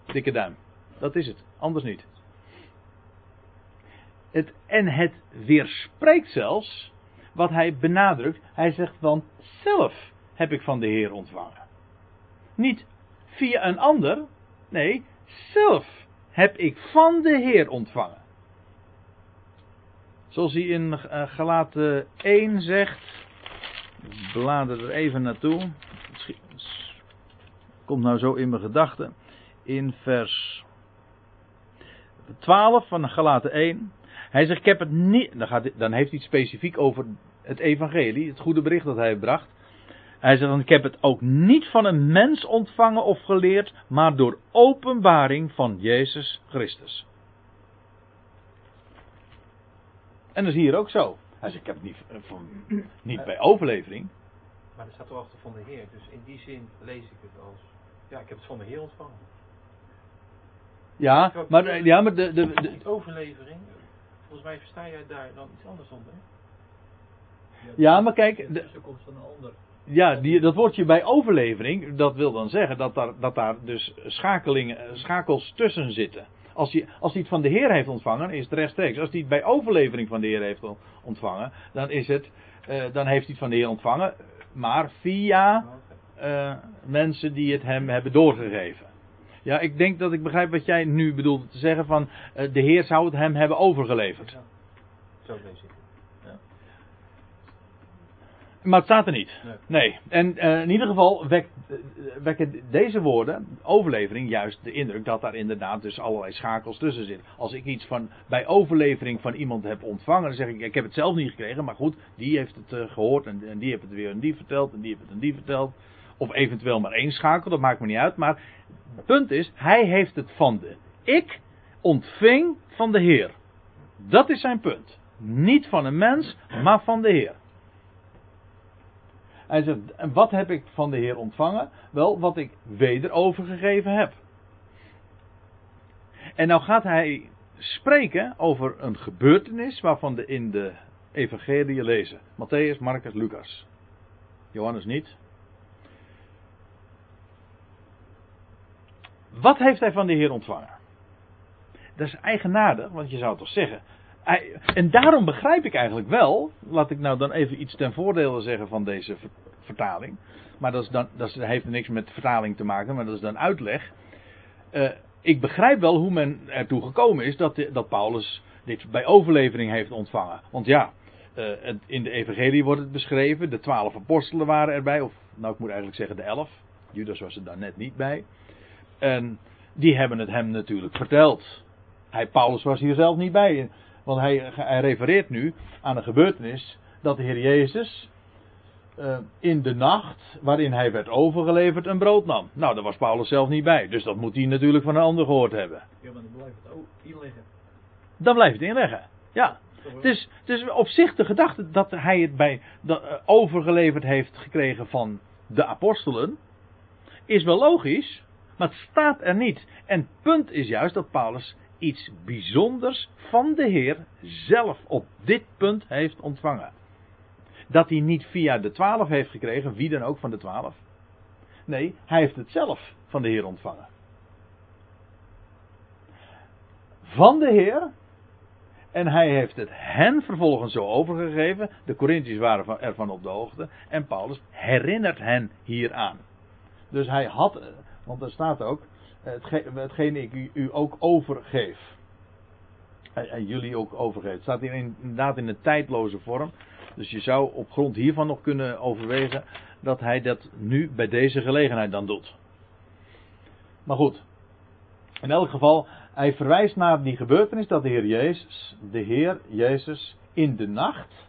Dikke duim. Dat is het. Anders niet. Het, en het weerspreekt zelfs wat hij benadrukt. Hij zegt van zelf heb ik van de Heer ontvangen. Niet via een ander. Nee, zelf heb ik van de Heer ontvangen. Zoals hij in uh, Galaten 1 zegt. Blader er even naartoe komt nou zo in mijn gedachten. In vers 12 van Galaten 1. Hij zegt, ik heb het niet. Dan, gaat, dan heeft hij specifiek over het evangelie, het goede bericht dat hij bracht. Hij zegt, ik heb het ook niet van een mens ontvangen of geleerd, maar door openbaring van Jezus Christus. En dat is hier ook zo. Hij zegt, ik heb het niet, van, niet bij overlevering. Maar er staat toch achter van de Heer, dus in die zin lees ik het als ja, ik heb het van de Heer ontvangen. Ja, maar, ja, maar de, de, de, overlevering, volgens mij versta jij daar dan iets anders onder. Ja, maar kijk. De komst van een ander. Ja, die, dat woordje bij overlevering, dat wil dan zeggen dat daar, dat daar dus schakelingen, schakels tussen zitten. Als hij, als hij het van de Heer heeft ontvangen, is het rechtstreeks. Als hij het bij overlevering van de Heer heeft ontvangen, dan, is het, uh, dan heeft hij het van de Heer ontvangen, maar via uh, mensen die het hem hebben doorgegeven. Ja, ik denk dat ik begrijp wat jij nu bedoelt te zeggen van uh, de Heer zou het hem hebben overgeleverd. Zo ik. Maar het staat er niet. Nee. nee. En uh, in ieder geval wekt, wekken deze woorden, overlevering, juist de indruk dat daar inderdaad dus allerlei schakels tussen zitten. Als ik iets van bij overlevering van iemand heb ontvangen, dan zeg ik, ik heb het zelf niet gekregen, maar goed, die heeft het gehoord en, en die heeft het weer aan die verteld en die heeft het aan die verteld. Of eventueel maar één schakel, dat maakt me niet uit. Maar het punt is, hij heeft het van de. Ik ontving van de Heer. Dat is zijn punt. Niet van een mens, maar van de Heer. Hij zegt, en wat heb ik van de Heer ontvangen? Wel, wat ik weder overgegeven heb. En nou gaat hij spreken over een gebeurtenis waarvan we in de evangelie lezen. Matthäus, Marcus, Lucas. Johannes niet. Wat heeft hij van de Heer ontvangen? Dat is eigenaardig, want je zou toch zeggen. En daarom begrijp ik eigenlijk wel, laat ik nou dan even iets ten voordele zeggen van deze vertaling. Maar dat, is dan, dat heeft niks met vertaling te maken, maar dat is dan uitleg. Uh, ik begrijp wel hoe men ertoe gekomen is dat, dat Paulus dit bij overlevering heeft ontvangen. Want ja, uh, in de Evangelie wordt het beschreven, de twaalf apostelen waren erbij, of nou ik moet eigenlijk zeggen de elf. Judas was er dan net niet bij. En die hebben het hem natuurlijk verteld. Hij, Paulus was hier zelf niet bij. Want hij, hij refereert nu aan een gebeurtenis dat de Heer Jezus uh, in de nacht waarin hij werd overgeleverd een brood nam. Nou, daar was Paulus zelf niet bij. Dus dat moet hij natuurlijk van een ander gehoord hebben. Ja, maar dan blijft het ook inleggen. Dan blijft het inleggen. Ja. Dus, dus op zich de gedachte dat hij het bij dat, uh, overgeleverd heeft gekregen van de apostelen, is wel logisch, maar het staat er niet. En het punt is juist dat Paulus iets bijzonders van de Heer zelf op dit punt heeft ontvangen. Dat hij niet via de twaalf heeft gekregen, wie dan ook van de twaalf. Nee, hij heeft het zelf van de Heer ontvangen. Van de Heer. En hij heeft het hen vervolgens zo overgegeven. De Corinthiërs waren ervan op de hoogte. En Paulus herinnert hen hieraan. Dus hij had, want er staat ook, hetgeen ik u, ook overgeef. En jullie ook overgeeft. Het staat hier inderdaad in een tijdloze vorm. Dus je zou op grond hiervan nog kunnen overwegen dat hij dat nu bij deze gelegenheid dan doet. Maar goed, in elk geval, hij verwijst naar die gebeurtenis dat de Heer Jezus, de Heer Jezus, in de nacht,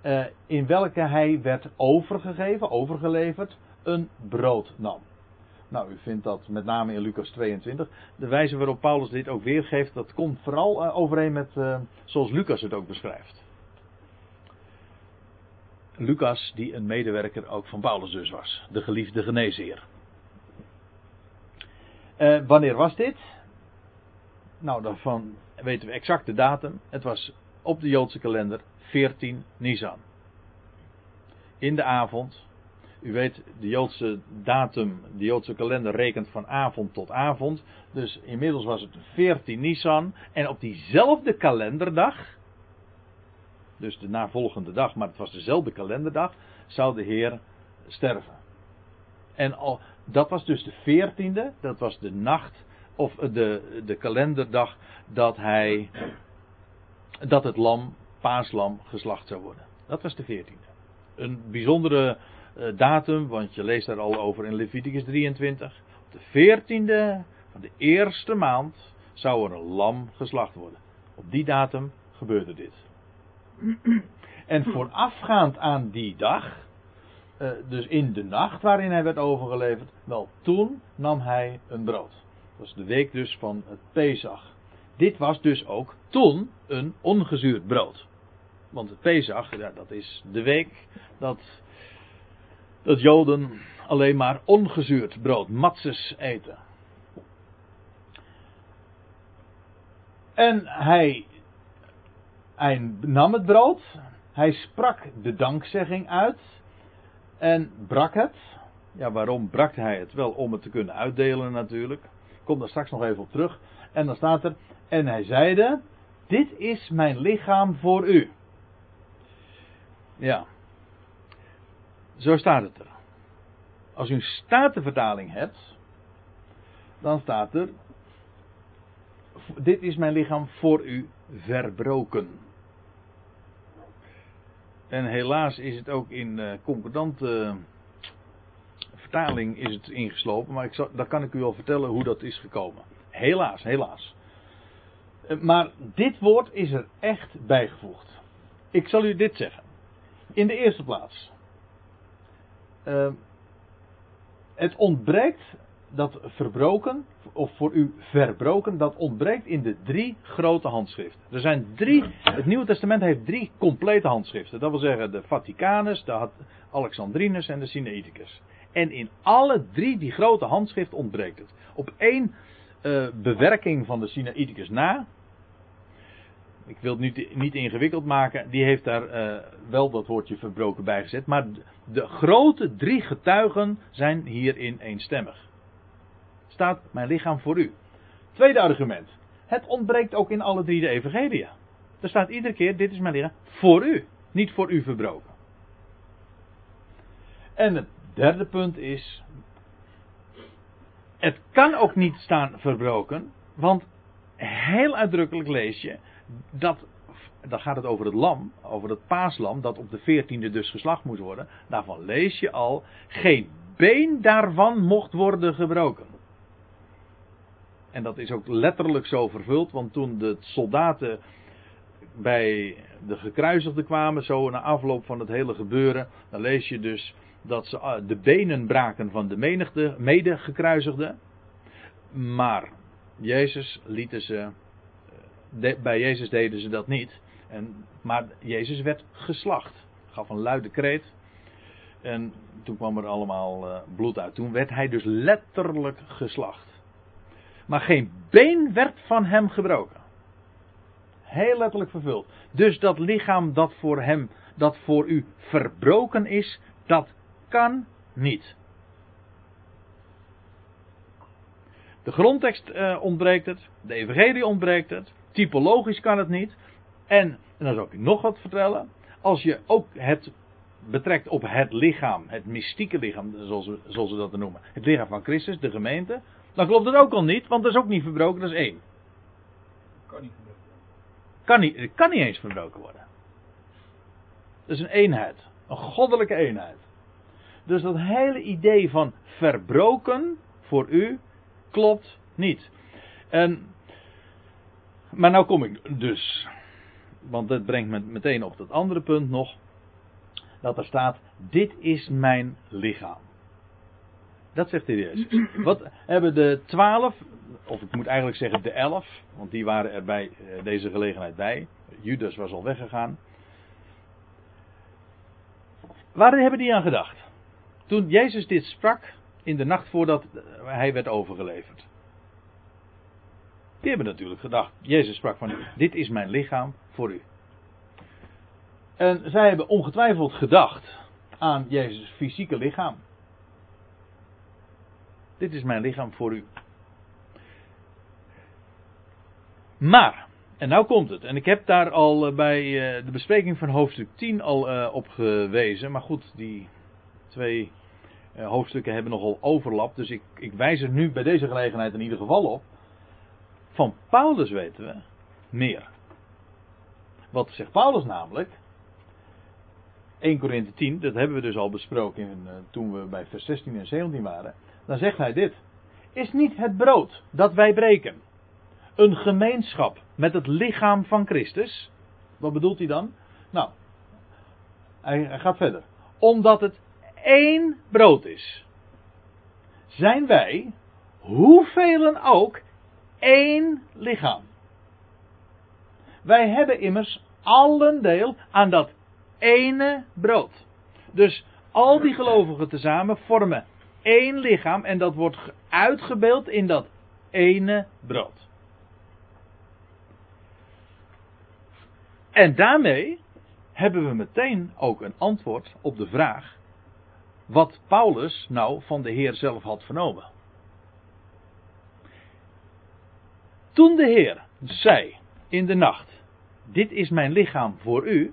eh, in welke hij werd overgegeven, overgeleverd, een brood nam. Nou, u vindt dat met name in Lucas 22. De wijze waarop Paulus dit ook weergeeft, dat komt vooral uh, overeen met uh, zoals Lucas het ook beschrijft. Lucas, die een medewerker ook van Paulus dus was, de geliefde geneesheer. Uh, wanneer was dit? Nou, daarvan weten we exact de datum. Het was op de Joodse kalender 14 Nisan. In de avond, u weet, de Joodse datum, de Joodse kalender rekent van avond tot avond. Dus inmiddels was het 14 Nisan. En op diezelfde kalenderdag, dus de navolgende dag, maar het was dezelfde kalenderdag, zou de Heer sterven. En al, dat was dus de 14e, dat was de nacht, of de, de kalenderdag dat hij, dat het lam, paaslam, geslacht zou worden. Dat was de 14e. Een bijzondere datum, want je leest daar al over in Leviticus 23. Op de 14e van de eerste maand zou er een lam geslacht worden. Op die datum gebeurde dit. En voorafgaand aan die dag, uh, dus in de nacht waarin hij werd overgeleverd, wel toen nam hij een brood. Dat was de week dus van het Pesach. Dit was dus ook toen een ongezuurd brood. Want het Pesach, dat is de week dat dat Joden alleen maar ongezuurd brood, matzes eten. En hij, hij nam het brood, hij sprak de dankzegging uit en brak het. Ja, waarom brak hij het? Wel om het te kunnen uitdelen natuurlijk. Ik kom daar straks nog even op terug. En dan staat er, en hij zeide, dit is mijn lichaam voor u. Ja, zo staat het er. Als u een statenvertaling hebt, dan staat er: Dit is mijn lichaam voor u verbroken. En helaas is het ook in uh, concordante vertaling is het ingeslopen, maar ik zal, dan kan ik u wel vertellen hoe dat is gekomen. Helaas, helaas. Uh, maar dit woord is er echt bijgevoegd. Ik zal u dit zeggen. In de eerste plaats. Uh, het ontbreekt dat verbroken, of voor u verbroken, dat ontbreekt in de drie grote handschriften. Er zijn drie, het Nieuwe Testament heeft drie complete handschriften. Dat wil zeggen de Vaticanus, de Alexandrinus en de Sinaiticus. En in alle drie die grote handschriften ontbreekt het. Op één uh, bewerking van de Sinaiticus na, ik wil het niet, niet ingewikkeld maken, die heeft daar uh, wel dat woordje verbroken bij gezet. Maar de grote drie getuigen zijn hierin eenstemmig. Staat mijn lichaam voor u. Tweede argument. Het ontbreekt ook in alle drie de evangelia. Er staat iedere keer, dit is mijn lichaam voor u. Niet voor u verbroken. En het derde punt is, het kan ook niet staan verbroken, want heel uitdrukkelijk lees je dat, dan gaat het over het lam, over het paaslam, dat op de veertiende dus geslacht moest worden. Daarvan lees je al, geen been daarvan mocht worden gebroken. En dat is ook letterlijk zo vervuld, want toen de soldaten bij de gekruisigden kwamen, zo na afloop van het hele gebeuren, dan lees je dus dat ze ah, de benen braken van de menigte mede gekruisigden. Maar Jezus lieten ze, eh, bij Jezus deden ze dat niet. En, maar Jezus werd geslacht. Gaf een luide kreet. En toen kwam er allemaal uh, bloed uit. Toen werd hij dus letterlijk geslacht. Maar geen been werd van hem gebroken. Heel letterlijk vervuld. Dus dat lichaam dat voor hem, dat voor u verbroken is, dat kan niet. De grondtekst uh, ontbreekt het, de evangelie ontbreekt het, typologisch kan het niet. En, en dan zal ik nog wat vertellen, als je ook het betrekt op het lichaam, het mystieke lichaam, zoals we, zoals we dat noemen, het lichaam van Christus, de gemeente, dan klopt het ook al niet, want dat is ook niet verbroken, dat is één. Kan niet gebroken Kan niet, kan niet eens verbroken worden. Dat is een eenheid, een goddelijke eenheid. Dus dat hele idee van verbroken voor u klopt niet. En, maar nou kom ik dus, want dat brengt me meteen op dat andere punt nog, dat er staat, dit is mijn lichaam. Dat zegt de Jezus. Wat hebben de twaalf, of ik moet eigenlijk zeggen de elf, want die waren er bij eh, deze gelegenheid bij. Judas was al weggegaan. Waar hebben die aan gedacht? Toen Jezus dit sprak, in de nacht voordat hij werd overgeleverd. Die hebben natuurlijk gedacht, Jezus sprak van, dit is mijn lichaam voor u. En zij hebben ongetwijfeld gedacht aan Jezus' fysieke lichaam. Dit is mijn lichaam voor u. Maar, en nou komt het. En ik heb daar al eh, bij eh, de bespreking van hoofdstuk 10 al eh, op gewezen. Maar goed, die twee hoofdstukken hebben nogal overlap. Dus ik, ik wijs er nu bij deze gelegenheid in ieder geval op. Van Paulus weten we meer. Wat zegt Paulus namelijk? 1 Korinthe 10, dat hebben we dus al besproken in, toen we bij vers 16 en 17 waren dan zegt hij dit. Is niet het brood dat wij breken een gemeenschap met het lichaam van Christus? Wat bedoelt hij dan? Nou, hij, hij gaat verder. Omdat het één brood is, zijn wij, hoeveel ook, één lichaam. Wij hebben immers allen deel aan dat ene brood. Dus al die gelovigen tezamen vormen één lichaam en dat wordt uitgebeeld in dat ene brood. En daarmee hebben we meteen ook een antwoord op de vraag wat Paulus nou van de Heer zelf had vernomen. Toen de Heer zei in de nacht: Dit is mijn lichaam voor u,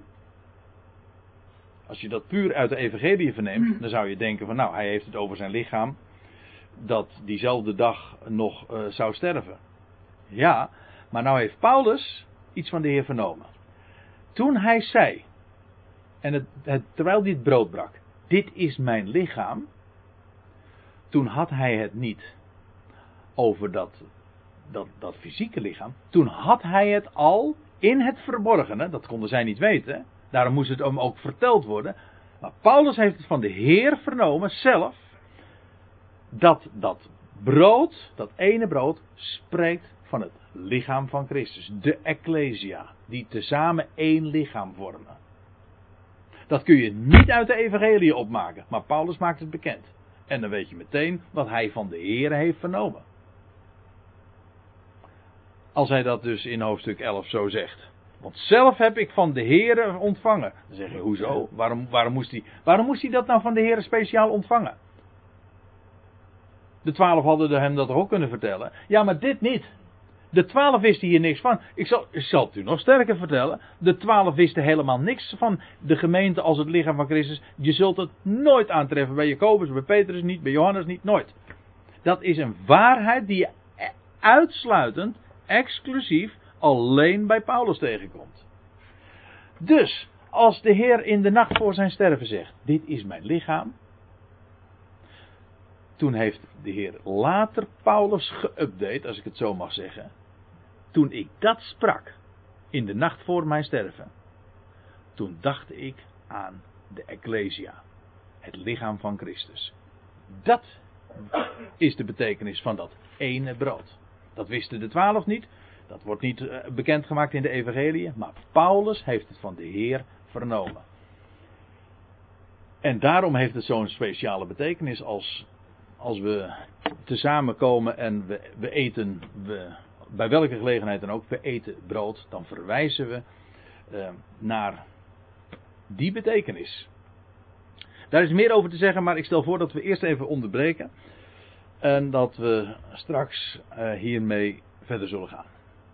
als je dat puur uit de evangelie verneemt, hmm. dan zou je denken van nou, hij heeft het over zijn lichaam dat diezelfde dag nog uh, zou sterven. Ja, maar nou heeft Paulus iets van de Heer vernomen. Toen hij zei, en het, het, terwijl het brood brak, dit is mijn lichaam, toen had hij het niet over dat, dat, dat fysieke lichaam. Toen had hij het al in het verborgene, dat konden zij niet weten, Daarom moest het hem ook verteld worden. Maar Paulus heeft het van de Heer vernomen zelf. Dat dat brood, dat ene brood, spreekt van het lichaam van Christus. De Ecclesia. Die tezamen één lichaam vormen. Dat kun je niet uit de evangelie opmaken. Maar Paulus maakt het bekend. En dan weet je meteen wat hij van de Heer heeft vernomen. Als hij dat dus in hoofdstuk 11 zo zegt. Want zelf heb ik van de Heer ontvangen. Dan zeg je, hoezo? Waarom, waarom, moest hij, waarom moest hij dat nou van de Heer speciaal ontvangen? De twaalf hadden hem dat ook kunnen vertellen. Ja, maar dit niet. De twaalf wisten hier niks van. Ik zal, ik zal het u nog sterker vertellen. De twaalf wisten helemaal niks van de gemeente als het lichaam van Christus. Je zult het nooit aantreffen bij Jacobus, bij Petrus niet, bij Johannes niet, nooit. Dat is een waarheid die je uitsluitend, exclusief alleen bij Paulus tegenkomt. Dus, als de Heer in de nacht voor zijn sterven zegt: Dit is mijn lichaam. toen heeft de Heer later Paulus geüpdate, als ik het zo mag zeggen. Toen ik dat sprak, in de nacht voor mijn sterven, toen dacht ik aan de Ecclesia, het lichaam van Christus. Dat is de betekenis van dat ene brood. Dat wisten de twaalf niet, dat wordt niet eh, bekendgemaakt in de Evangelie, maar Paulus heeft het van de Heer vernomen. En daarom heeft het zo'n speciale betekenis als, als we tezamen komen en we, we eten, we, bij welke gelegenheid dan ook, we eten brood, dan verwijzen we eh, naar die betekenis. Daar is meer over te zeggen, maar ik stel voor dat we eerst even onderbreken. En dat we straks uh, hiermee verder zullen gaan.